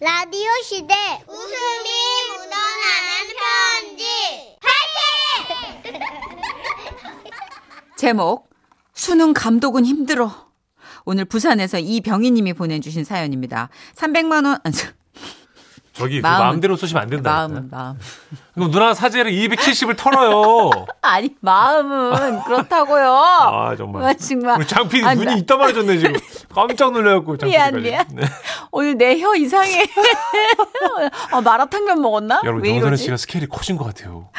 라디오 시대 웃음이 묻어나는 편지 제목 수능 감독은 힘들어. 오늘 부산에서 이병희님이 보내주신 사연입니다. 300만 원. 아니, 저기 그 마음은- 마음대로 쓰시면 안 된다. 마음은 마음. 그럼 누나 사제를 270을 털어요. 아니 마음은 그렇다고요. 아 정말. 아, 정말. 우리 장필이 아, 눈이 나- 이따만해졌네 지금. 깜짝 놀래갖고. 미안. 미안. 네. 오늘 내 혀 이상해. 아, 마라탕면 먹었나? 여러분 왜 정선혜? 씨가 스케일이 커진 것 같아요.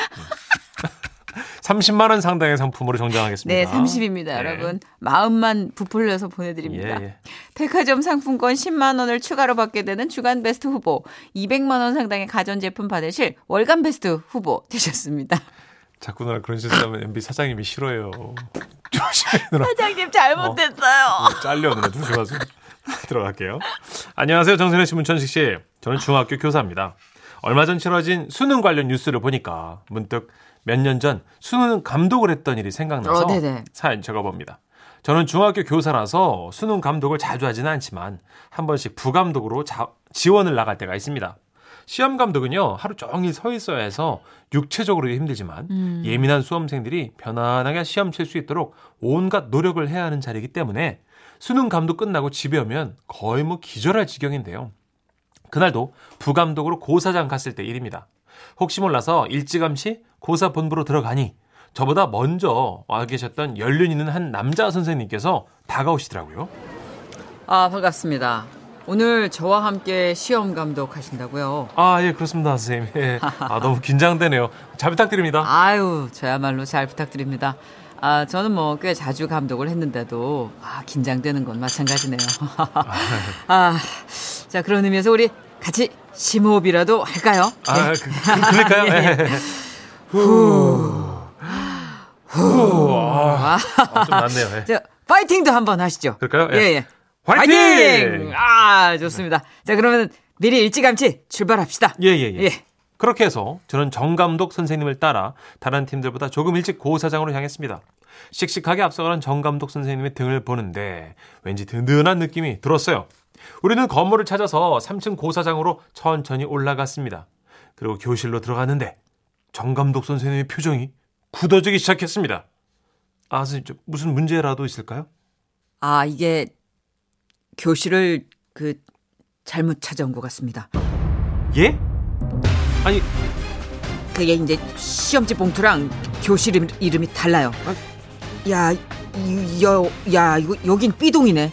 30만 원 상당의 상품으로 정장하겠습니다. 네, 30입니다, 네. 여러분. 마음만 부풀려서 보내드립니다. 예, 예. 백화점 상품권 10만 원을 추가로 받게 되는 주간 베스트 후보, 200만 원 상당의 가전제품 받으실 월간 베스트 후보 되셨습니다. 자꾸 누나 그런 짓을 하면 MB 사장님이 싫어요. 조심해 누나. 사장님 잘못됐어요. 잘려 누나 조심하세요. 들어갈게요. 안녕하세요 정선혜 씨 문천식 씨. 저는 중학교 교사입니다. 얼마 전 치러진 수능 관련 뉴스를 보니까 문득 몇 년 전 수능 감독을 했던 일이 생각나서 어. 사연 적어봅니다. 저는 중학교 교사라서 수능 감독을 자주 하지는 않지만 한 번씩 부감독으로 자- 지원을 나갈 때가 있습니다. 시험 감독은요 하루 종일 서 있어야 해서 육체적으로 힘들지만 예민한 수험생들이 편안하게 시험 칠 수 있도록 온갖 노력을 해야 하는 자리이기 때문에 수능 감독 끝나고 집에 오면 거의 뭐 기절할 지경인데요. 그날도 부감독으로 고사장 갔을 때 일입니다. 혹시 몰라서 일찌감치 고사 본부로 들어가니 저보다 먼저 와 계셨던 연륜 있는 한 남자 선생님께서 다가오시더라고요. 아, 반갑습니다. 오늘 저와 함께 시험 감독 하신다고요? 아, 예, 그렇습니다, 선생님. 예. 아, 너무 긴장되네요. 잘 부탁드립니다. 아유, 저야말로 잘 부탁드립니다. 아, 저는 뭐 꽤 자주 감독을 했는데도 아, 긴장되는 건 마찬가지네요. 아, 자, 그런 의미에서 우리 같이 심호흡이라도 할까요? 아, 그, 그, 그럴까요? 예. 후. 후. 아, 아, 좀 낫네요. 예. 자, 파이팅도 한번 하시죠. 그럴까요? 예, 예. 예. 화이팅! 아, 좋습니다. 자, 그러면 미리 일찌감치 출발합시다. 예, 예, 예. 예. 그렇게 해서 저는 정 감독 선생님을 따라 다른 팀들보다 조금 일찍 고사장으로 향했습니다. 씩씩하게 앞서가는 정 감독 선생님의 등을 보는데 왠지 든든한 느낌이 들었어요. 우리는 건물을 찾아서 3층 고사장으로 천천히 올라갔습니다. 그리고 교실로 들어갔는데 정 감독 선생님의 표정이 굳어지기 시작했습니다. 아, 선생님, 저 무슨 문제라도 있을까요? 아, 이게 교실을 그 잘못 찾아온 것 같습니다. 예? 아니, 그게 이제 시험지 봉투랑 교실 이름, 이름이 달라요. 야, 이- 여, 야, 이거 여긴 B동이네.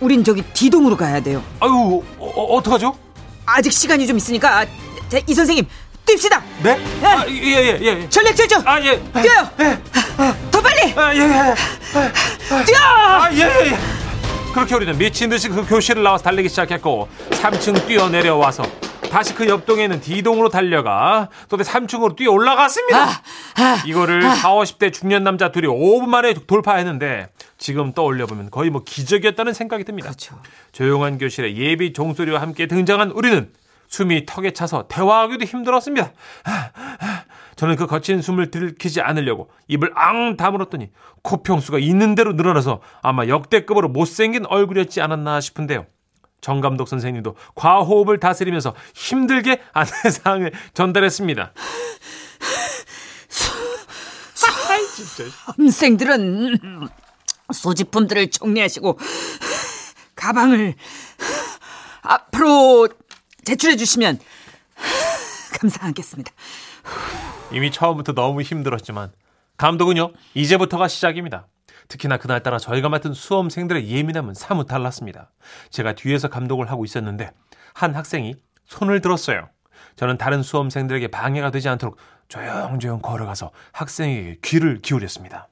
우린 저기 D동으로 가야 돼요. 아유, 어, 어, 어떡하죠? 아직 시간이 좀 있으니까 아, 자, 이 선생님 뜁시다. 네? 아, 예, 예, 예, 예. 전력 질주. 아, 예. 뛰어요. 더 빨리. 아, 예, 예. 뛰어. 아, 예, 예, 예. 그렇게 우리는 미친 듯이 그 교실을 나와서 달리기 시작했고 3층 뛰어 내려와서 다시 그 옆동에 있는 D동으로 달려가 또 3층으로 뛰어 올라갔습니다. 아, 이거를 4, 50대 중년 남자 둘이 5분 만에 돌파했는데 지금 떠올려 보면 거의 뭐 기적이었다는 생각이 듭니다. 그렇죠. 조용한 교실에 예비 종소리와 함께 등장한 우리는 숨이 턱에 차서 대화하기도 힘들었습니다. 저는 그 거친 숨을 들키지 않으려고 입을 앙 다물었더니 코평수가 있는 대로 늘어나서 아마 역대급으로 못생긴 얼굴이었지 않았나 싶은데요. 정 감독 선생님도 과호흡을 다스리면서 힘들게 안내사항을 전달했습니다. 아이, 진짜. 학생들은 소지품들을 정리하시고 가방을 앞으로 제출해 주시면 감사하겠습니다. 이미 처음부터 너무 힘들었지만 감독은요 이제부터가 시작입니다. 특히나 그날따라 저희가 맡은 수험생들의 예민함은 사뭇 달랐습니다. 제가 뒤에서 감독을 하고 있었는데 한 학생이 손을 들었어요. 저는 다른 수험생들에게 방해가 되지 않도록 조용조용 걸어가서 학생에게 귀를 기울였습니다.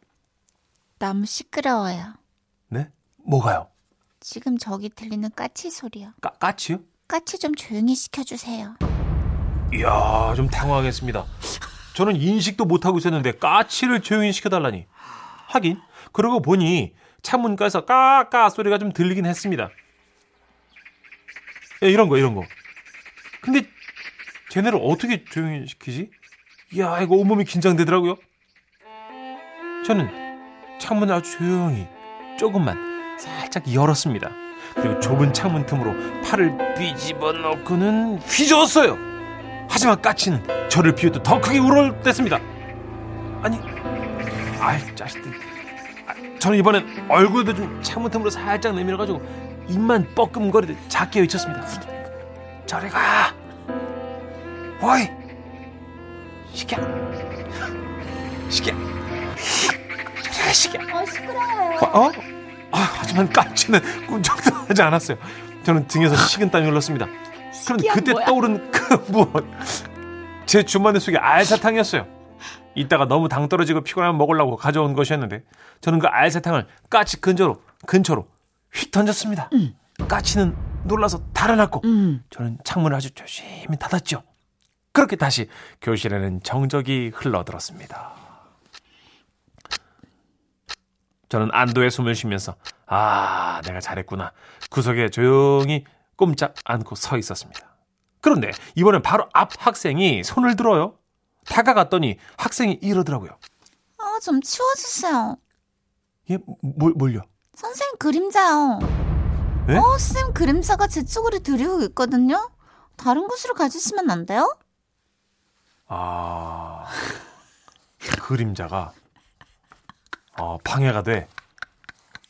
너무 시끄러워요. 네? 뭐가요? 지금 저기 들리는 까치 소리요. 까, 까치요? 까치 좀 조용히 시켜주세요. 이야 좀 당황했습니다. 저는 인식도 못하고 있었는데 까치를 조용히 시켜달라니. 하긴 그러고 보니 창문가에서 까까 소리가 좀 들리긴 했습니다. 예, 이런 거 이런 거. 근데 쟤네를 어떻게 조용히 시키지? 이야 이거 온몸이 긴장되더라고요. 저는 창문을 아주 조용히 조금만 살짝 열었습니다. 그리고 좁은 창문 틈으로 팔을 뒤집어 넣고는 휘저었어요. 하지만 까치는 저를 비웃도 더 크게 울어댔습니다. 아니, 아이 자식들. 아, 저는 이번엔 얼굴도 좀 창문 틈으로 살짝 내밀어가지고 입만 뻐끔거리듯 작게 외쳤습니다. 저리 가. 어이, 시켜. 시켜. 저리 가, 시켜. 어, 시끄러워요. 어? 아, 하지만 까치는 꿈쩍도 하지 않았어요. 저는 등에서 식은땀이 흘렀습니다. 그런데 그때 떠오른 그 무엇? 제 주머니 속에 알사탕이었어요. 이따가 너무 당 떨어지고 피곤하면 먹으려고 가져온 것이었는데 저는 그 알사탕을 까치 근처로 근처로 휙 던졌습니다. 까치는 놀라서 달아났고 음. 저는 창문을 아주 조심히 닫았죠. 그렇게 다시 교실에는 정적이 흘러들었습니다. 저는 안도의 숨을 쉬면서 아 내가 잘했구나 구석에 조용히 꼼짝 않고 서 있었습니다. 그런데 이번엔 바로 앞 학생이 손을 들어요. 다가갔더니 학생이 이러더라고요. 아, 좀 치워주세요. 얘 뭘, 뭘요? 선생님 그림자요. 네? 어, 쌤 그림자가 제 쪽으로 들이오고 있거든요. 다른 곳으로 가주시면 안 돼요? 아 그림자가 어, 방해가 돼.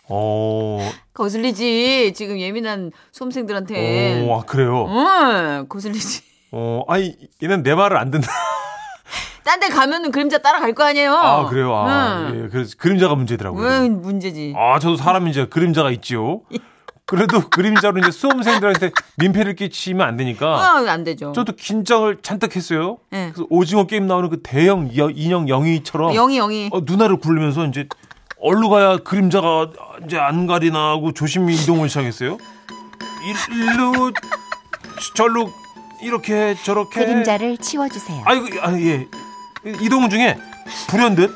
어, 거슬리지. 지금 예민한 수험생들한테. 오, 아, 그래요. 응, 거슬리지. 어, 아니 얘는 내 말을 안 듣나? 딴 데 가면은 그림자 따라갈 거 아니에요. 아 그래요. 아, 응. 예, 그래서 그림자가 문제더라고요. 왜 문제지? 아, 저도 사람인지 그림자가 있지요. 그래도 그림자로 이제 수험생들한테 민폐를 끼치면 안 되니까 아, 안 되죠. 저도 긴장을 잔뜩 했어요. 네. 그래서 오징어 게임 나오는 그 대형 여- 인형 영희처럼 영희 영희. 어, 누나를 굴리면서 이제 얼루 가야 그림자가 이제 안 가리나 하고 조심히 이동을 시작했어요. 일- 일로 절로 이렇게 저렇게 그림자를 치워주세요. 아이고 아, 예 이동 중에 불현듯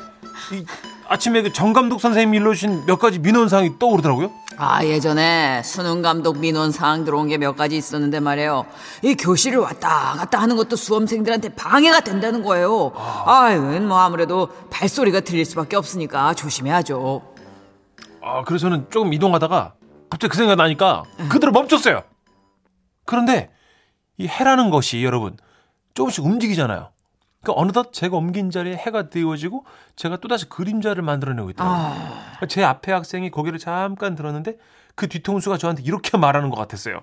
이, 아침에 그 정 감독 선생님이 일러주신 몇 가지 민원사항이 떠오르더라고요. 아 예전에 수능 감독 민원 사항 들어온 게 몇 가지 있었는데 말이에요. 이 교실을 왔다 갔다 하는 것도 수험생들한테 방해가 된다는 거예요. 아유 뭐 아무래도 발소리가 들릴 수밖에 없으니까 조심해야죠. 아, 그래서 저는 조금 이동하다가 갑자기 그 생각 나니까 그대로 멈췄어요. 그런데 이 해라는 것이 여러분 조금씩 움직이잖아요. 그러니까 어느덧 제가 옮긴 자리에 해가 띄워지고 제가 또다시 그림자를 만들어내고 있더라고요. 제 앞에 학생이 고개를 잠깐 들었는데 그 뒤통수가 저한테 이렇게 말하는 것 같았어요.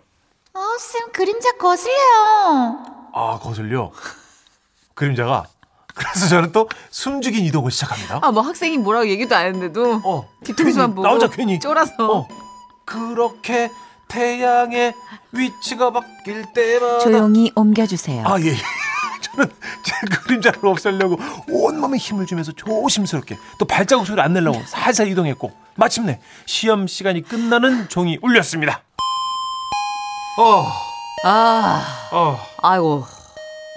어, 쌤 그림자 거슬려요. 아, 거슬려. 그림자가. 그래서 저는 또 숨죽인 이동을 시작합니다. 아 뭐 학생이 뭐라고 얘기도 안 했는데도 어, 뒤통수만 괜히, 보고 나 혼자 괜히 쫄아서 어, 그렇게 태양의 위치가 바뀔 때마다 조용히 옮겨주세요. 아 예. 저는 제 그림자를 없애려고 온몸에 힘을 주면서 조심스럽게 또 발자국 소리 안 내려고 살살 이동했고 마침내 시험 시간이 끝나는 종이 울렸습니다. 어, 아 어, 아이고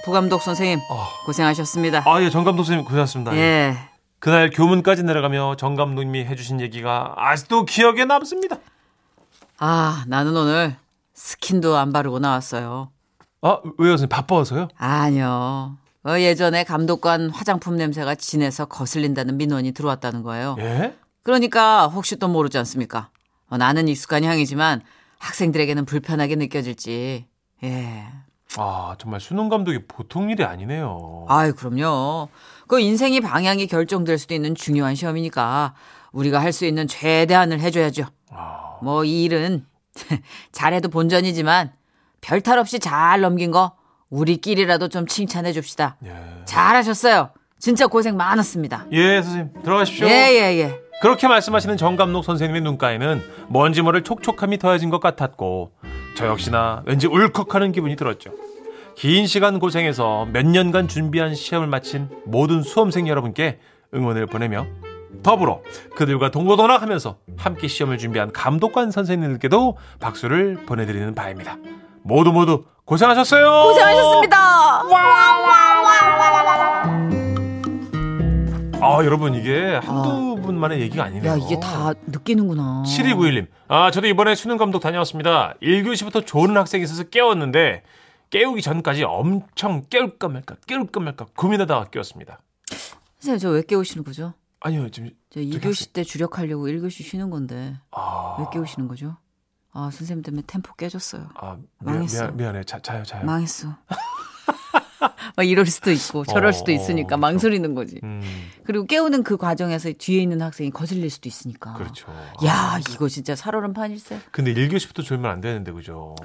부감독 선생님 어. 고생하셨습니다. 아, 예, 정 감독 선생님 고생하셨습니다. 예. 그날 교문까지 내려가며 정 감독님이 해주신 얘기가 아직도 기억에 남습니다. 아 나는 오늘 스킨도 안 바르고 나왔어요. 아, 왜요, 선생님? 바빠서요? 아니요. 어, 예전에 감독관 화장품 냄새가 진해서 거슬린다는 민원이 들어왔다는 거예요. 예? 그러니까 혹시 또 모르지 않습니까? 어, 나는 익숙한 향이지만 학생들에게는 불편하게 느껴질지. 예. 아, 정말 수능 감독이 보통 일이 아니네요. 아유, 그럼요. 그 인생이 방향이 결정될 수도 있는 중요한 시험이니까 우리가 할 수 있는 최대한을 해줘야죠. 아, 뭐이 일은 잘해도 본전이지만 별탈 없이 잘 넘긴 거 우리끼리라도 좀 칭찬해 줍시다. 예. 잘하셨어요. 진짜 고생 많았습니다. 예, 선생님. 들어가십시오. 예, 예, 예. 그렇게 말씀하시는 정감독 선생님의 눈가에는 먼지 모를 촉촉함이 더해진 것 같았고 저 역시나 왠지 울컥하는 기분이 들었죠. 긴 시간 고생해서 몇 년간 준비한 시험을 마친 모든 수험생 여러분께 응원을 보내며 더불어 그들과 동고동락하면서 함께 시험을 준비한 감독관 선생님들께도 박수를 보내드리는 바입니다. 모두 모두 고생하셨어요. 고생하셨습니다. 아 여러분 이게 한두 분만의 얘기가 아니네요. 야, 이게 다 느끼는구나. 7291님. 아, 저도 이번에 수능 감독 다녀왔습니다. 1교시부터 조는 학생이 있어서 깨웠는데, 깨우기 전까지 엄청 깨울까 말까, 깨울까 말까 고민하다가 깨웠습니다. 선생님, 저 왜 깨우시는 거죠? 아니요, 지금, 저 2교시 때 주력하려고 1교시 쉬는 건데 아, 왜 깨우시는 거죠? 아, 선생님 때문에 템포 깨졌어요. 아, 미안, 망했어. 미안, 미안해. 자, 자요, 자요. 망했어. 막 이럴 수도 있고 저럴 어, 수도 어, 있으니까 그렇죠. 망설이는 거지. 음, 그리고 깨우는 그 과정에서 뒤에 있는 학생이 거슬릴 수도 있으니까. 그렇죠. 야, 이거 진짜 살얼음 판일세. 근데 1교시부터 졸면 안 되는데, 그죠?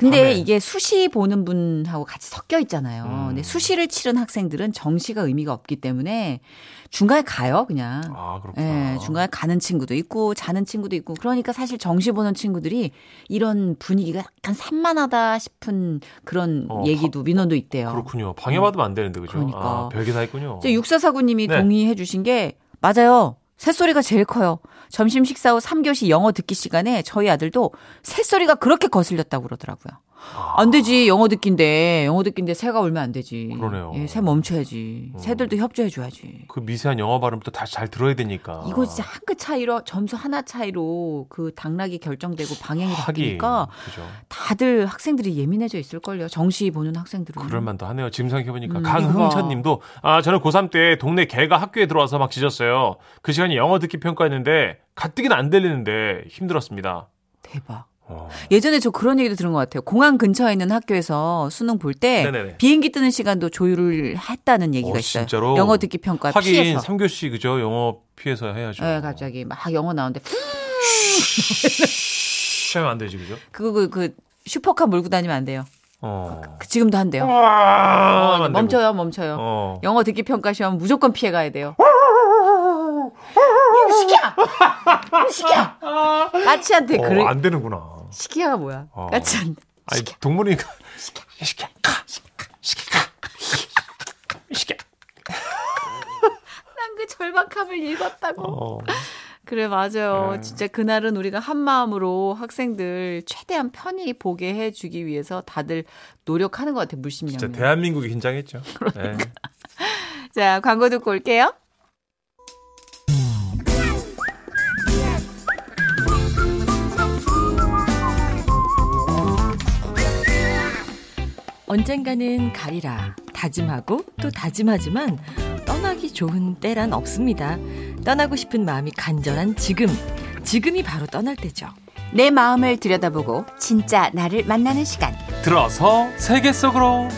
근데 밤에. 이게 수시 보는 분하고 같이 섞여 있잖아요. 음. 근데 수시를 치른 학생들은 정시가 의미가 없기 때문에 중간에 가요, 그냥. 아, 그렇구나. 예, 중간에 가는 친구도 있고 자는 친구도 있고 그러니까 사실 정시 보는 친구들이 이런 분위기가 약간 산만하다 싶은 그런 어, 얘기도 민원도 있대요. 그렇군요. 방해받으면 안 되는데, 그죠? 그러니까. 아, 별게 다 있군요. 육사사구님이 네. 동의해 주신 게 맞아요. 새소리가 제일 커요. 점심 식사 후 3교시 영어 듣기 시간에 저희 아들도 새소리가 그렇게 거슬렸다고 그러더라고요. 안 되지. 영어 듣기인데. 영어 듣기인데 새가 울면 안 되지. 그러네요. 예, 새 멈춰야지. 어. 새들도 협조해 줘야지. 그 미세한 영어 발음부터 다시 잘 들어야 되니까. 이거 진짜 한 끗 차이로 점수 하나 차이로 그 당락이 결정되고 방향이 바뀌니까 그죠. 다들 학생들이 예민해져 있을걸요. 정시 보는 학생들은. 그럴 만도 하네요. 지금 생각해보니까. 음, 강흥천 이거. 님도, 아, 저는 고3 때 동네 개가 학교에 들어와서 막 짖었어요. 그 시간에 영어 듣기 평가했는데, 가뜩이는 안 들리는데 힘들었습니다. 대박. 어. 예전에 저 그런 얘기도 들은 것 같아요. 공항 근처에 있는 학교에서 수능 볼 때. 비행기 뜨는 시간도 조율을 했다는 얘기가 어, 있어요. 진짜로? 영어 듣기 평가 하긴 피해서. 3교시 그죠? 영어 피해서 해야죠. 네, 갑자기 막 영어 나오는데 쉬 하면 안 되지, 그죠? 그거 그, 그 슈퍼카 몰고 다니면 안 돼요. 어. 그 지금도 한대요. 와, 어, 멈춰요, 멈춰요. 어. 영어 듣기 평가 시험 무조건 피해 가야 돼요. 시키야! 시키야! 까치한테 어, 그래. 안 되는구나. 시키야가 뭐야? 어. 까치한테. 아니, 동물이니까. 시켜, 시켜, 시켜, 시켜. 난그 절박함을 읽었다고. 어. 그래 맞아요. 네. 진짜 그날은 우리가 한 마음으로 학생들 최대한 편히 보게 해주기 위해서 다들 노력하는 것 같아 요 물심양면. 진짜 대한민국이 긴장했죠. 네. 자 광고 듣고 올게요. 언젠가는 가리라 다짐하고 또 다짐하지만 떠나기 좋은 때란 없습니다. 떠나고 싶은 마음이 간절한 지금, 지금이 바로 떠날 때죠. 내 마음을 들여다보고 진짜 나를 만나는 시간. 들어서 세계 속으로.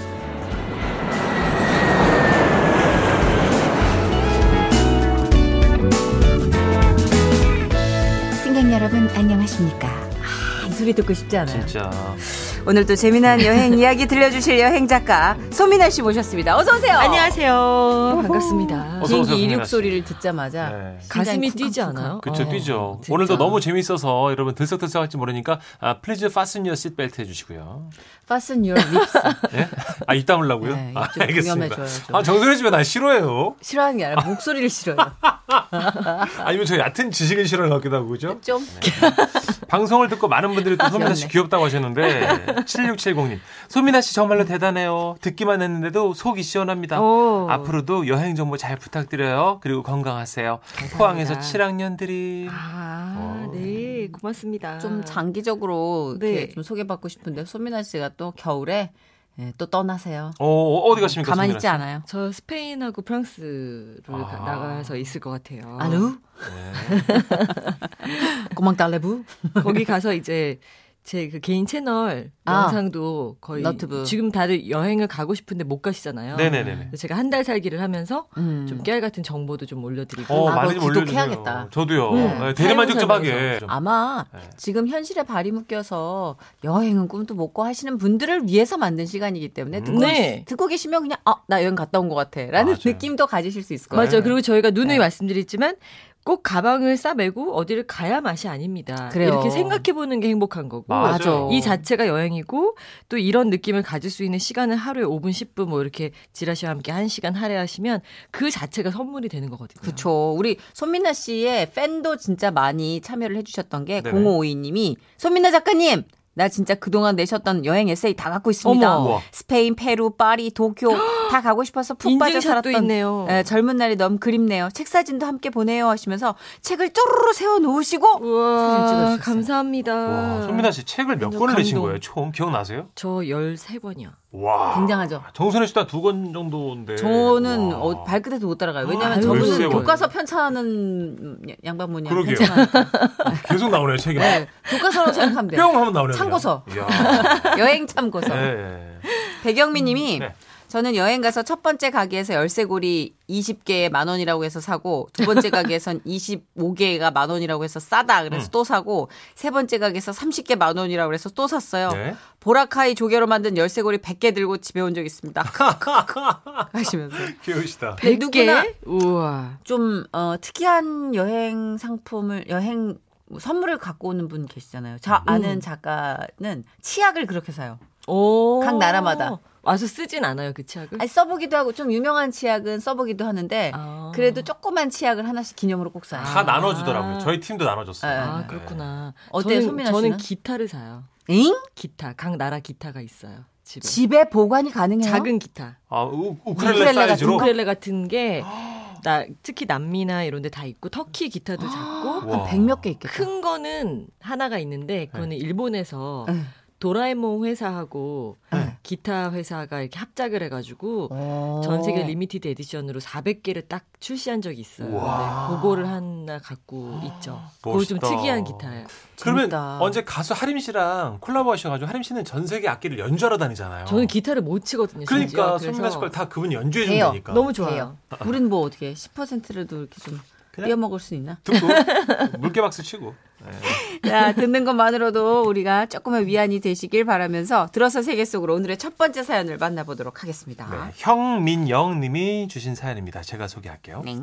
승객 여러분 안녕하십니까? 아, 이 소리 듣고 싶지 않아요. 진짜. 오늘 또 재미난 여행 이야기 들려주실 여행 작가 소민아 씨 모셨습니다. 어서 오세요. 안녕하세요. 반갑습니다. 어서 오세요, 비행기 이륙 씨. 소리를 듣자마자 네. 가슴이 뛰지. 않아요? 그쵸, 어, 뛰죠. 진짜. 오늘도 너무 재밌어서 여러분 들썩들썩 할지 모르니까, 아, please fasten your seatbelt 해주시고요. Fasten your lips. 예? 아, 입 다물라고요? 네, 아, 좀. 아, 정선혜 집에 난 싫어해요. 싫어하는 게 아니라 목소리를 싫어요. 아니면 저 얕은 지식을 싫어하는 것 같기도 하고, 그죠? 좀. 방송을 듣고 많은 분들이 또 소민아 씨. 귀엽다고 하셨는데 7670님 소민아 씨 정말로 대단해요. 듣기만 했는데도 속이 시원합니다. 오. 앞으로도 여행 정보 잘 부탁드려요. 그리고 건강하세요. 포항에서 7학년들이 아, 어. 네, 고맙습니다. 좀 장기적으로 이렇게 네. 좀 소개받고 싶은데 소민아 씨가 또 겨울에 예, 또 떠나세요. 어, 어디 가십니까? 가만히 있지 씨? 않아요. 저 스페인하고 프랑스를 아. 가- 나가서 있을 것 같아요. 아누? 네. 꼬망 달래부? 거기 가서 이제 제 그 개인 채널 아. 영상도 거의 너튜브. 지금 다들 여행을 가고 싶은데 못 가시잖아요. 그래서 제가 한 달 살기를 하면서 음. 좀 깨알 같은 정보도 좀 올려드리고 어, 아, 많이 그거 좀 올려주세요. 구독해야겠다. 저도요. 음. 네, 대리만족 좀 하게. 좀. 아마 네. 지금 현실에 발이 묶여서 여행은 꿈도 못 꿔 하시는 분들을 위해서 만든 시간이기 때문에 음. 듣고, 네. 듣고 계시면 그냥 아, 나 여행 갔다 온 것 같아 라는 맞아요. 느낌도 가지실 수 있을 거예요. 맞아요. 그리고 저희가 누누이 네. 말씀드렸지만 꼭 가방을 싸매고 어디를 가야 맛이 아닙니다. 그래요. 이렇게 생각해 보는 게 행복한 거고 맞아요. 이 자체가 여행이고 또 이런 느낌을 가질 수 있는 시간을 하루에 5분, 10분 뭐 이렇게 지라시와 함께 1시간 할애하시면 그 자체가 선물이 되는 거거든요. 그렇죠. 우리 손민아 씨의 팬도 진짜 많이 참여를 해 주셨던 게 네네. 0552님이 손민아 작가님 나 진짜 그동안 내셨던 여행 에세이 다 갖고 있습니다. 어머. 스페인, 페루, 파리, 도쿄 다 가고 싶어서 푹 빠져 살았던 있네요. 예, 젊은 날이 너무 그립네요. 책 사진도 함께 보내요 하시면서 책을 쪼르르 세워 놓으시고 사진 우와, 찍어주셨어요. 감사합니다. 와, 소민아 씨 책을 몇 권을 내신. 거예요? 총 기억나세요? 저 13권이요. 와. 굉장하죠. 정선혜 씨도 한두권 정도인데. 저는 와. 어, 발끝에도 못 따라가요. 아, 왜냐하면 아유, 저분은 글쎄요. 교과서 편찬하는 양반 분이야. 그러게요. 편찬하니까. 계속 나오네요, 책이. 네, 교과서로 생각하면 돼요. 뿅 하면 나오네요. 참고서. 여행 참고서. 네. 백영미님이 네. 저는 여행 가서 첫 번째 가게에서 열쇠고리 20개에 만 원이라고 해서 사고 두 번째 가게에선 25개가 만 원이라고 해서 싸다 그래서 음. 또 사고 세 번째 가게에서 30개 만 원이라고 해서 또 샀어요. 네. 보라카이 조개로 만든 열쇠고리 100개 들고 집에 온 적 있습니다. 하시면서 귀여우시다. 네, 누구나 100개? 우와. 좀 어, 특이한 여행 상품을 여행 선물을 갖고 오는 분 계시잖아요. 저 음. 아는 작가는 치약을 그렇게 사요. 오. 각 나라마다. 와서 쓰진 않아요, 그 치약을? 아니, 써보기도 하고 좀 유명한 치약은 써보기도 하는데 아. 그래도 조그만 치약을 하나씩 기념으로 꼭 사요. 다 나눠주더라고요. 저희 팀도 나눠줬어요. 네. 아, 네. 그렇구나. 어때요, 저는, 손민아 저는? 기타를 사요. 잉? 기타. 각 나라 기타가 있어요. 집에. 집에 보관이 가능해요? 작은 기타. 아, 우, 우크렐레 우크렐레 사이즈로. 우크렐레 같은 게, 나, 특히 남미나 이런 데 다 있고, 터키 기타도 작고, 와. 한100 몇 개 있겠다. 큰 거는 하나가 있는데, 그거는 일본에서 네. 도라에몽 회사하고 네. 기타 회사가 이렇게 합작을 해가지고, 어. 전 세계 limited edition으로 400개를 딱 출시한 적이 있어요. 와. 네, 그거를 하나 갖고 있죠. 그거 좀. 특이한 기타예요. 그러면 재밌다. 언제 가수 하림 씨랑 콜라보 하셔가지고 하림 씨는 전 세계 악기를 연주하러 다니잖아요. 저는 기타를 못 치거든요. 그러니까 심지어. 손민아 씨걸다 그분이 연주해. 준다니까. 너무 좋아요. 우린 뭐 어떻게 10%라도 이렇게 좀 그냥- 떼어먹을 수 있나? 듣고 물개 박수 치고. 네. 자, 듣는 것만으로도 우리가 조금의 위안이 되시길 바라면서 들어서 세계 속으로 오늘의 첫 번째 사연을 만나보도록 하겠습니다. 네, 형민영 님이 주신 사연입니다. 제가 소개할게요. 네.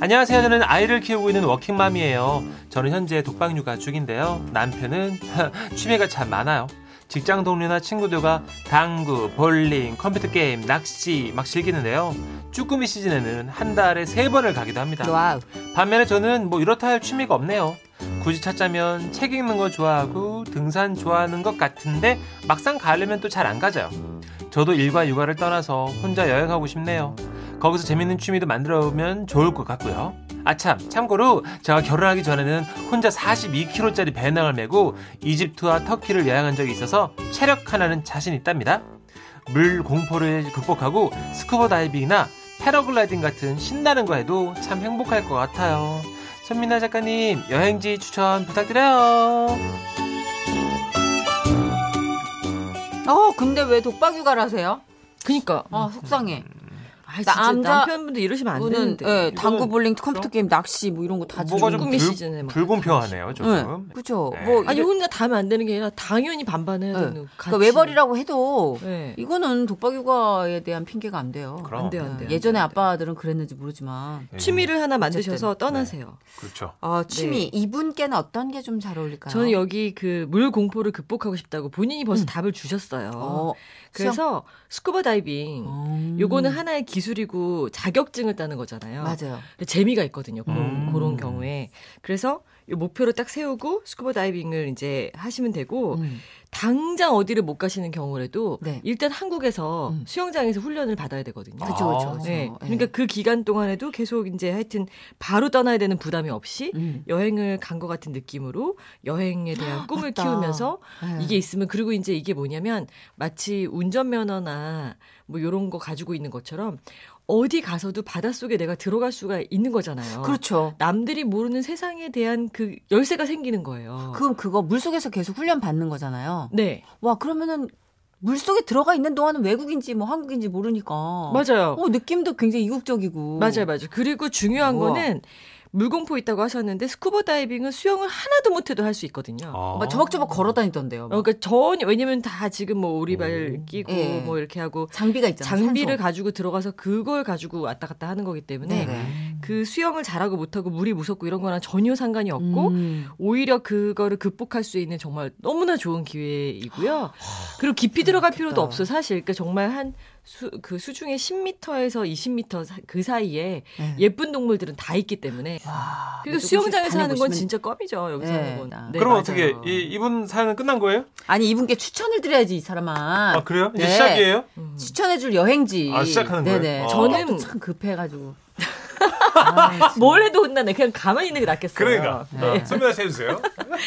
안녕하세요. 저는 아이를 키우고 있는 워킹맘이에요. 저는 현재 독방 육아 중인데요. 남편은 취미가 참 많아요. 직장 동료나 친구들과 당구, 볼링, 컴퓨터 게임, 낚시 막 즐기는데요. 쭈꾸미 시즌에는 한 달에 세 번을 가기도 합니다. 와우. 반면에 저는 뭐 이렇다 할 취미가 없네요. 굳이 찾자면 책 읽는 거 좋아하고 등산 좋아하는 것 같은데 막상 가려면 또 잘 안 가져요. 저도 일과 육아를 떠나서 혼자 여행하고 싶네요. 거기서 재밌는 취미도 만들어 보면 좋을 것 같고요. 아참, 참고로 제가 결혼하기 전에는 혼자 42kg짜리 배낭을 메고 이집트와 터키를 여행한 적이 있어서 체력 하나는 자신 있답니다. 물 공포를 극복하고 스쿠버 다이빙이나 패러글라이딩 같은 신나는 거 해도 참 행복할 것 같아요. 손민아 작가님, 여행지 추천 부탁드려요. 어, 근데 왜 독박 육아를 하세요? 그니까. 아, 속상해. 아, 진짜 남자 남편분들 이러시면 안 분은 되는데. 예, 당구, 볼링, 컴퓨터 게임, 낚시 뭐 이런 거 다 뭐가 좀 쭈꾸미 불, 시즌에 막 불공평하네요, 조금. 네, 그죠. 네. 뭐 아니 혼자 다면 안 되는 게 아니라 당연히 반반 해야 네. 되는. 그러니까 외벌이라고 해도 네. 이거는 독박 육아에 대한 핑계가 안 돼요. 그럼. 안 돼요, 안 돼요. 예전에 안 돼요. 아빠들은 그랬는지 모르지만 예, 취미를 하나 만드셔서 어쨌든. 떠나세요. 그렇죠. 아, 취미 이분께는 어떤 게 좀 잘 어울릴까요? 저는 여기 그 물 공포를 극복하고 싶다고 본인이 벌써 답을 주셨어요. 어, 그래서 스쿠버 다이빙. 음. 요거는 하나의 기 술이고 자격증을 따는 거잖아요. 맞아요. 재미가 있거든요. 그런, 음. 그런 경우에. 그래서 요 목표를 딱 세우고 스쿠버 다이빙을 이제 하시면 되고 음. 당장 어디를 못 가시는 경우라도 네. 일단 한국에서 음. 수영장에서 훈련을 받아야 되거든요. 그죠, 그죠, 그죠. 네. 예. 그러니까 그 기간 동안에도 계속 이제 하여튼 바로 떠나야 되는 부담이 없이 음. 여행을 간 것 같은 느낌으로 여행에 대한 꿈을 맞다. 키우면서 네. 이게 있으면 그리고 이제 이게 뭐냐면 마치 운전면허나 뭐 요런 거 가지고 있는 것처럼 어디 가서도 바닷속에 내가 들어갈 수가 있는 거잖아요. 그렇죠. 남들이 모르는 세상에 대한 그 열쇠가 생기는 거예요. 그럼 그거 물 속에서 계속 훈련 받는 거잖아요. 네. 와 그러면은 물 속에 들어가 있는 동안은 외국인지 뭐 한국인지 모르니까. 맞아요. 어 느낌도 굉장히 이국적이고. 맞아요, 맞아요. 그리고 중요한 우와. 거는 물공포 있다고 하셨는데 스쿠버 다이빙은 수영을 하나도 못해도 할 수 있거든요. 아. 막 저벅저벅 걸어 다니던데요. 막. 어, 그러니까 전혀 왜냐면 다 지금 뭐 오리발 오. 끼고 예. 뭐 이렇게 하고 장비가 있잖아요. 장비를 산소. 가지고 들어가서 그걸 가지고 왔다 갔다 하는 거기 때문에 네네. 그 수영을 잘하고 못하고 물이 무섭고 이런 거랑 전혀 상관이 없고 음. 오히려 그거를 극복할 수 있는 정말 너무나 좋은 기회이고요. 그리고 깊이 들어갈 필요도 없어 사실. 그러니까 정말 한 수, 그 수중에 10m에서 20m 사- 그 사이에 네. 예쁜 동물들은 다 있기 때문에. 와, 그리고 조금씩 수영장에서 하는 건 진짜 껌이죠. 여기서 네. 하는 건. 아. 네, 그럼 맞아요. 어떻게 이, 이분 사연은 끝난 거예요? 아니 이분께 추천을 드려야지 이 사람아. 아, 그래요? 이제 네. 시작이에요? 음. 추천해줄 여행지. 아, 시작하는 거예요? 네네. 아. 저는 참 급해가지고. 아, 뭘 해도 혼나네. 그냥 가만히 있는 게 낫겠어요. 그러니까. 네. 아, 해주세요.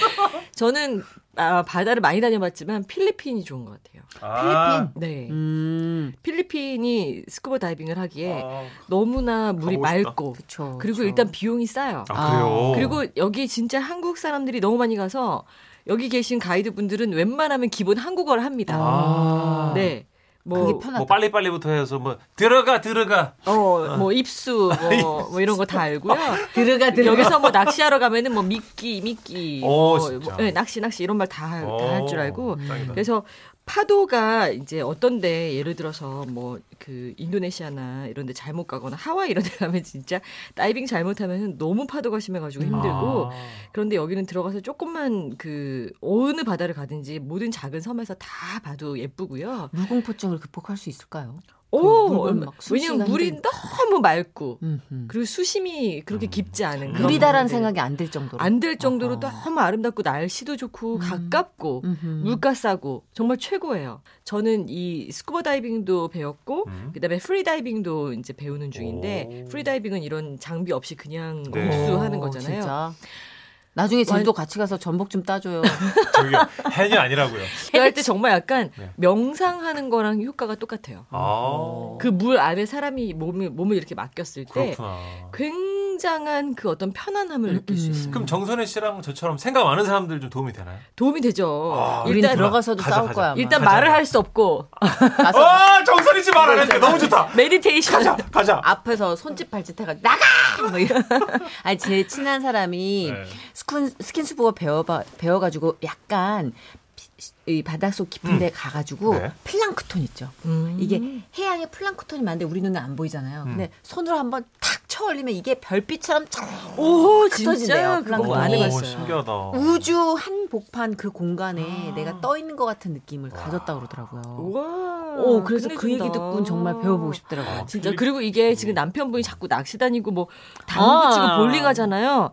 저는 아, 바다를 많이 다녀봤지만 필리핀이 좋은 것 같아요. 아, 네. 음. 필리핀이 스쿠버 다이빙을 하기에 아, 너무나 물이 싶다. 맑고 그쵸. 그리고 그쵸. 일단 비용이 싸요. 아, 그래요. 그리고 여기 진짜 한국 사람들이 너무 많이 가서 여기 계신 가이드분들은 웬만하면 기본 한국어를 합니다. 아. 네. 뭐. 뭐 빨리빨리부터 해서 뭐 들어가 들어가 어, 뭐 입수, 뭐, 뭐 이런 거 다 알고요. 들어가 들어가. 여기서 뭐 낚시하러 가면은 뭐 미끼, 미끼, 오, 뭐. 뭐, 네, 낚시, 낚시 이런 말 다 할 줄 알고. 오, 짱이다. 그래서 파도가 이제 어떤데 예를 들어서 뭐 그 인도네시아나 이런 데 잘못 가거나 하와이 이런 데 가면 진짜 다이빙 잘못하면 너무 파도가 심해가지고 힘들고 아. 그런데 여기는 들어가서 조금만 그 어느 바다를 가든지 모든 작은 섬에서 다 봐도 예쁘고요. 물공포증을 극복할 수 있을까요? 오, 막 수시간 왜냐면 물이 너무 맑고 음, 음. 그리고 수심이 그렇게 깊지 않은 그런 물이다라는. 생각이 안 들 정도로. 안 들 정도로 어허. 너무 아름답고 날씨도 좋고 가깝고 음흠. 물가 싸고 정말 최고예요. 저는 이 스쿠버 다이빙도 배웠고 음. 그다음에 프리 다이빙도 이제 배우는 중인데 오. 프리 다이빙은 이런 장비 없이 그냥 네. 잠수하는 오, 거잖아요. 진짜. 나중에 제주도 같이 가서 전복 좀 따줘요. 저기 해녀 아니라고요. 그럴 때 정말 약간 네. 명상하는 거랑 효과가 똑같아요. 아 그 물 안에 사람이 몸을 몸을 이렇게 맡겼을 때 그렇구나. 굉장 한 그 어떤 편안함을 느낄 수 있어요. 그럼 정선혜 씨랑 저처럼 생각 많은 사람들 좀 도움이 되나요? 도움이 되죠. 아, 일단 들어가서도 가자, 싸울 가자. 거야. 아마. 일단 가자. 말을 할 수 없고 아 정선혜 씨 말 안 했는데 너무 좋다. meditation 가자 가자. 앞에서 손짓 발짓 해가 나가. 뭐 이런. 아니 제 친한 사람이 네. 스킨 스킨스쿠버 배워 배워가지고 약간 이 바닷속 깊은데 가가지고 네. 플랑크톤 있죠. 음. 이게 해양에 플랑크톤이 많은데 우리 눈에 안 보이잖아요. 근데 손으로 한번 탁 쳐 올리면 이게 별빛처럼 쫙오 진짜 그거 플랑크톤이. 안 오, 해봤어요. 신기하다. 우주 한복판 그 공간에 아. 내가 떠 있는 것 같은 느낌을 가졌다 그러더라고요. 우와. 오, 그래서 그 끝내준다. 얘기 듣고는 정말 배워보고 싶더라고요. 진짜 그리고 이게 지금 남편분이 자꾸 낚시 다니고 뭐 당구 치고 아. 볼링 하잖아요.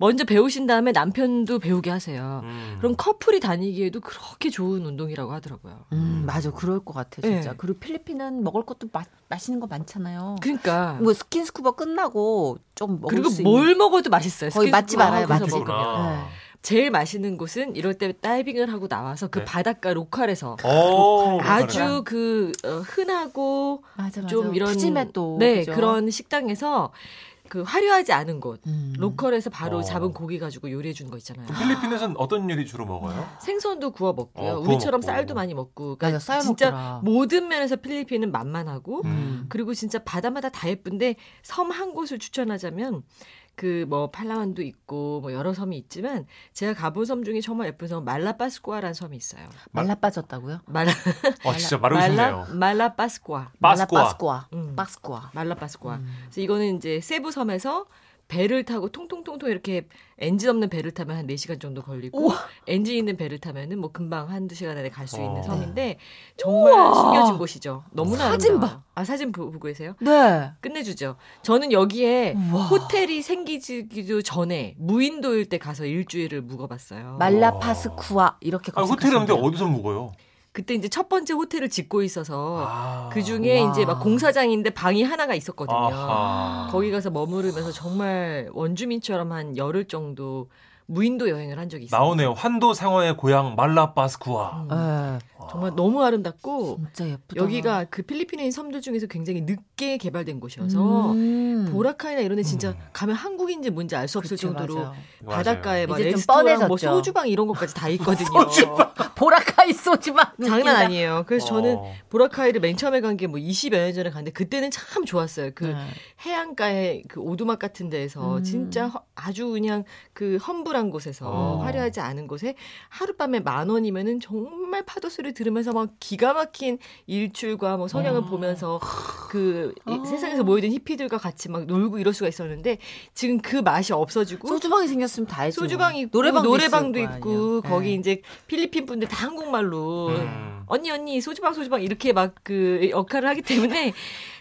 먼저 배우신 다음에 남편도 배우게 하세요. 음. 그럼 커플이 다니기에도 그렇게 좋은 운동이라고 하더라고요. 음, 맞아. 그럴 것 같아, 진짜. 네. 그리고 필리핀은 먹을 것도 마, 맛있는 거 많잖아요. 그러니까 뭐 스킨스쿠버 끝나고 좀 먹을 그리고 수뭘 있는 먹어도 맛있어요. 거의 스킨스쿠버 맛집 알아요, 맛집. 그렇구나. 제일 맛있는 곳은 이럴 때 다이빙을 하고 나와서 그 네. 바닷가 local에서 오, 아주 그 어, 흔하고 맞아, 맞아. 좀 이런 푸짐해 또. 네 그죠? 그런 식당에서 그 화려하지 않은 곳 음. 로컬에서 바로 어. 잡은 고기 가지고 요리해 주는 거 있잖아요. 필리핀에서는 어떤 요리 주로 먹어요? 생선도 구워 먹고요. 어, 구워 우리처럼 먹고. 쌀도 많이 먹고. 맞아, 쌀 진짜 먹더라. 모든 면에서 필리핀은 만만하고 음. 그리고 진짜 바다마다 다 예쁜데 섬 한 곳을 추천하자면 그 뭐 팔라완도 있고 뭐 여러 섬이 있지만 제가 가본 섬 중에 정말 예쁜 섬 말라파스쿠아라는 섬이 있어요. 말라 빠졌다고요? 말라 어, 진짜 말하고 싶네요. 말라파스쿠아. 빠스쿠아. 빠스쿠아. 음. 빠스쿠아. 말라파스쿠아. 음. 그래서 이거는 이제 세부 섬에서 배를 타고 통통통통 이렇게 엔진 없는 배를 타면 한 4시간 정도 걸리고 엔진 있는 배를 타면은 뭐 금방 한두 시간 안에 갈 수 있는 어. 섬인데 정말 숨겨진 곳이죠. 너무나 사진 아름다워요. 봐. 아 사진 보- 보고 계세요? 네. 끝내주죠. 저는 여기에 우와. 호텔이 생기기도 전에 무인도일 때 가서 일주일을 묵어봤어요. 말라파스쿠아 이렇게 아, 호텔 검색하시면 인데 돼요. 어디서 묵어요? 그때 이제 첫 번째 호텔을 짓고 있어서 아. 그 중에 와. 이제 막 공사장인데 방이 하나가 있었거든요. 아하. 거기 가서 머무르면서 정말 원주민처럼 한 열흘 정도 무인도 여행을 한 적이 있어요. 나오네요. 환도 상어의 고향 말라바스쿠아. 네. 정말 너무 아름답고 진짜 예쁘다. 여기가 그 필리핀에 있는 섬들 중에서 굉장히 늦게 개발된 곳이어서 음. 보라카이나 이런 데 진짜 음. 가면 한국인지 뭔지 알 수 없을 그쵸, 정도로 맞아요. 바닷가에 막 레스토랑, 뭐. 소주방 이런 것까지 다 있거든요. 보라카이 소주만 장난 아니에요. 그래서 어. 저는 보라카이를 맨 처음에 간 게 뭐 20여 년 전에 갔는데 그때는 참 좋았어요. 그 네. 해안가에 그 오두막 같은 데에서 음. 진짜 허- 아주 그냥 그 험불한 곳에서 어. 화려하지 않은 곳에 하룻밤에 만 원이면은 정말 파도 소리 들으면서 막 기가 막힌 일출과 뭐 성향을 보면서 그이 아. 세상에서 모이던 히피들과 같이 막 놀고 이럴 수가 있었는데 지금 그 맛이 없어지고 소주방이 생겼으면 다 했죠. 소주방이 있고 노래방도, 노래방도 있고. 거기 네. 이제 필리핀 분들 다 한국말로 음. 언니 언니 소주방 소주방 이렇게 막 그 역할을 하기 때문에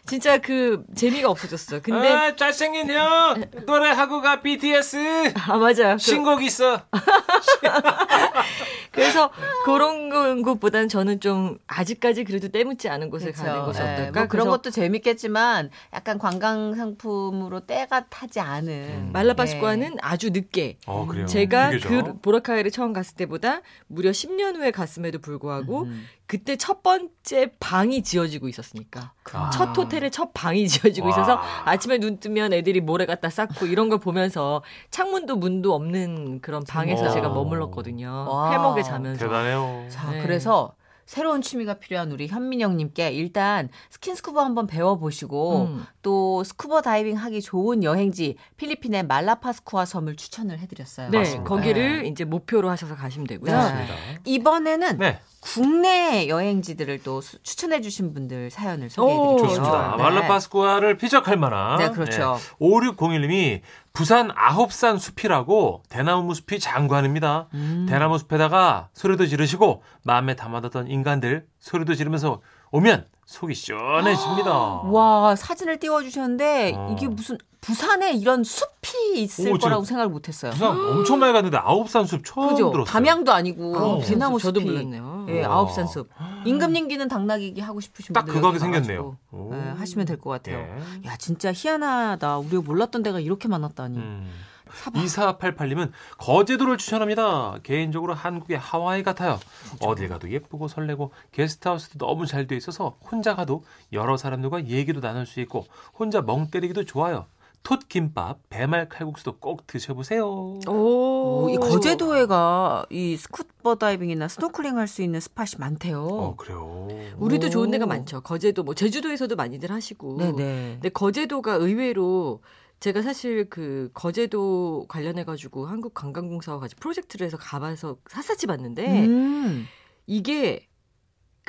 진짜 그 재미가 없어졌어. 근데 아, 잘생긴 형 노래하고 가 BTS 아 맞아. 그, 신곡 있어. 그래서 그런 것보다는 저는 좀 아직까지 그래도 때묻지 않은 곳을 그쵸. 가는 곳이 예, 어떨까? 뭐 그런 것도 재밌겠지만 약간 관광 상품으로 때가 타지 않은 음. 말라파스코아는 아주 늦게 어 그래요. 제가. 그 보라카이를 처음 갔을 때보다 무려 10년 후에 갔음에도 불구하고 그때 첫 번째 방이 지어지고 있었으니까 아. 첫 호텔에 첫 방이 지어지고 와. 있어서 아침에 눈 뜨면 애들이 모래 갖다 쌓고 이런 걸 보면서 창문도 문도 없는 그런 방에서 와. 제가 머물렀거든요. 와. 해먹에 자면서. 대단해요. 자, 네. 그래서 새로운 취미가 필요한 우리 현민영님께 일단 스킨스쿠버 한번 배워보시고 음. 또 스쿠버 다이빙 하기 좋은 여행지 필리핀의 말라파스쿠아 섬을 추천을 해드렸어요. 네, 맞습니다. 거기를 이제 목표로 하셔서 가시면 되고요. 네. 맞습니다. 이번에는 네, 국내 여행지들을 또 수- 추천해주신 분들 사연을 오, 소개해드릴게요. 좋습니다. 네. 말라파스쿠아를 필적할 만한 네, 그렇죠. 5601님이 부산 아홉산 숲이라고 대나무 숲이 장관입니다. 음. 대나무 숲에다가 소리도 지르시고 마음에 담아뒀던 인간들 소리도 지르면서 오면 속이 시원해집니다. 와 사진을 띄워주셨는데 어. 이게 무슨 부산에 이런 숲이 있을 오, 저- 거라고 생각을 못했어요. 부산 엄청 많이 갔는데 아홉산 숲 처음 그죠? 들었어요. 담양도 아니고 어. 대나무 저도 숲이. 몰랐네요. 예, 와. 아홉산 숲. 임금님기는 당나귀기 하고 싶으신 딱 분들 그거 여기 생겼네요. 예, 하시면 될 것 같아요. 예. 야 진짜 희한하다. 우리가 몰랐던 데가 이렇게 많았다니. 음. 사봐. 2488님은 거제도를 추천합니다. 개인적으로 한국의 하와이 같아요. 어딜 가도 예쁘고 설레고 게스트하우스도 너무 잘 돼 있어서 혼자 가도 여러 사람들과 얘기도 나눌 수 있고 혼자 멍 때리기도 좋아요. 톳김밥, 배말 칼국수도 꼭 드셔보세요. 오, 오, 이 거제도에가 이 스쿠버 다이빙이나 스노클링 할 수 있는 spot이 많대요. 어, 그래요. 우리도 오. 좋은 데가 많죠. 거제도 뭐 제주도에서도 많이들 하시고. 네네. 근데 거제도가 의외로 제가 사실 그 거제도 관련해 가지고 한국관광공사와 같이 프로젝트를 해서 가봐서 샅샅이 봤는데 음, 이게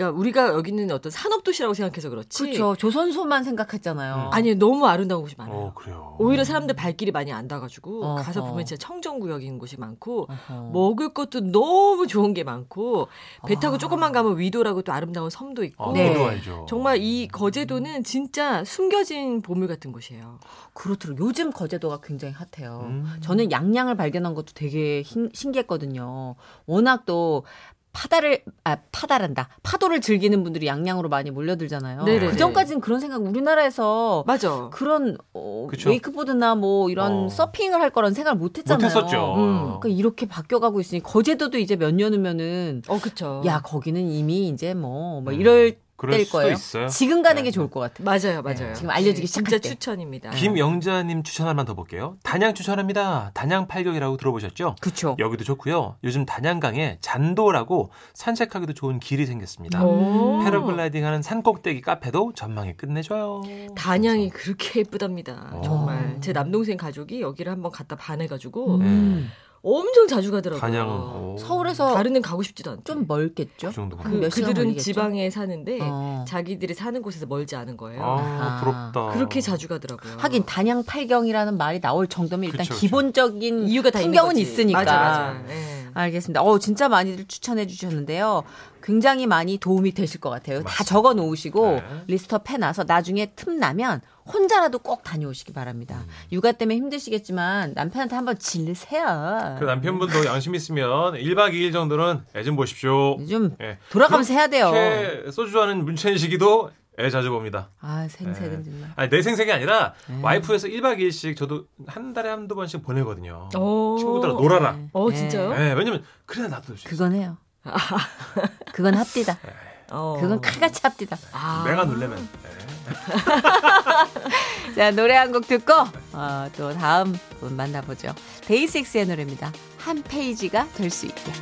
그러니까 우리가 여기는 어떤 산업 도시라고 생각해서 그렇지. 그렇죠. 조선소만 생각했잖아요. 음. 아니 너무 아름다운 곳이 많아요. 어, 그래요. 오히려 사람들 발길이 많이 안 닿아가지고 어허. 가서 보면 진짜 청정 구역인 곳이 많고 어허. 먹을 것도 너무 좋은 게 많고 배 타고 아. 조금만 가면 위도라고 또 아름다운 섬도 있고 아, 네. 알죠. 정말 이 거제도는 진짜 숨겨진 보물 같은 곳이에요. 그렇더라고요. 요즘 거제도가 굉장히 핫해요. 음. 저는 양양을 발견한 것도 되게 신기했거든요. 워낙 또 파다를 아 파다란다 파도를 즐기는 분들이 양양으로 많이 몰려들잖아요. 네네네. 그 전까지는 그런 생각 우리나라에서 맞아. 그런 어, 그쵸. 웨이크보드나 뭐 이런 어. 서핑을 할 거란 생각을 못했잖아요. 못했었죠. 음. 그러니까 이렇게 바뀌어가고 있으니 거제도도 이제 몇 년 후면은 어 그쵸. 야 거기는 이미 이제 뭐, 뭐 음. 이럴 그 수도 거예요. 있어요. 지금 가는 네. 게 좋을 것 같아요. 맞아요, 맞아요. 네, 지금 알려지기 진짜 시작할 때. 추천입니다. 김영자님 추천 하나만 더 볼게요. 단양 추천합니다. 단양 팔경이라고 들어보셨죠? 그렇죠. 여기도 좋고요. 요즘 단양강에 잔도라고 산책하기도 좋은 길이 생겼습니다. 오. 패러글라이딩하는 산꼭대기 카페도 전망이 끝내줘요. 단양이 그렇게 예쁘답니다. 어. 정말 제 남동생 가족이 여기를 한번 갔다 반해가지고 음. 엄청 자주 가더라고요. 단양은 오, 서울에서 다른 데는 가고 싶지도 않대. 좀 멀겠죠. 그 그, 그들은 걸리겠죠? 지방에 사는데 어. 자기들이 사는 곳에서 멀지 않은 거예요. 아, 아하. 부럽다. 그렇게 자주 가더라고요. 하긴 단양 팔경이라는 말이 나올 정도면 일단 그쵸, 그쵸. 기본적인 이유가 다 풍경은 거지. 있으니까. 맞아, 맞아. 예. 알겠습니다. 어 진짜 많이들 추천해 주셨는데요. 굉장히 많이 도움이 되실 것 같아요. 다 맞습니다. 적어 놓으시고 네. list up 해 놔서 나중에 틈 나면 혼자라도 꼭 다녀오시기 바랍니다. 음. 육아 때문에 힘드시겠지만 남편한테 한번 질르세요. 그 남편분도 양심 있으면 1박 2일 정도는 애 좀 보십시오. 좀 예. 돌아가면서 해야 돼요. 그렇게 소주 좋아하는 문천식이도 애 자주 봅니다. 아 생색은 예. 정말. 아니, 내 생색이 아니라 네. 와이프에서 1박 2일씩 저도 한 달에 한두 번씩 보내거든요. 오. 친구들하고 놀아라. 어, 네. 진짜요? 네, 왜냐면 그래야 나도 놀수 있어. 그건 해요. 그건 합디다. 어. 그건 칼같이 합디다. 아. 내가 놀래면. 네. 자 노래 한 곡 듣고 어, 또 다음 분 만나보죠. 데이식스의 노래입니다. 한 페이지가 될 수 있게.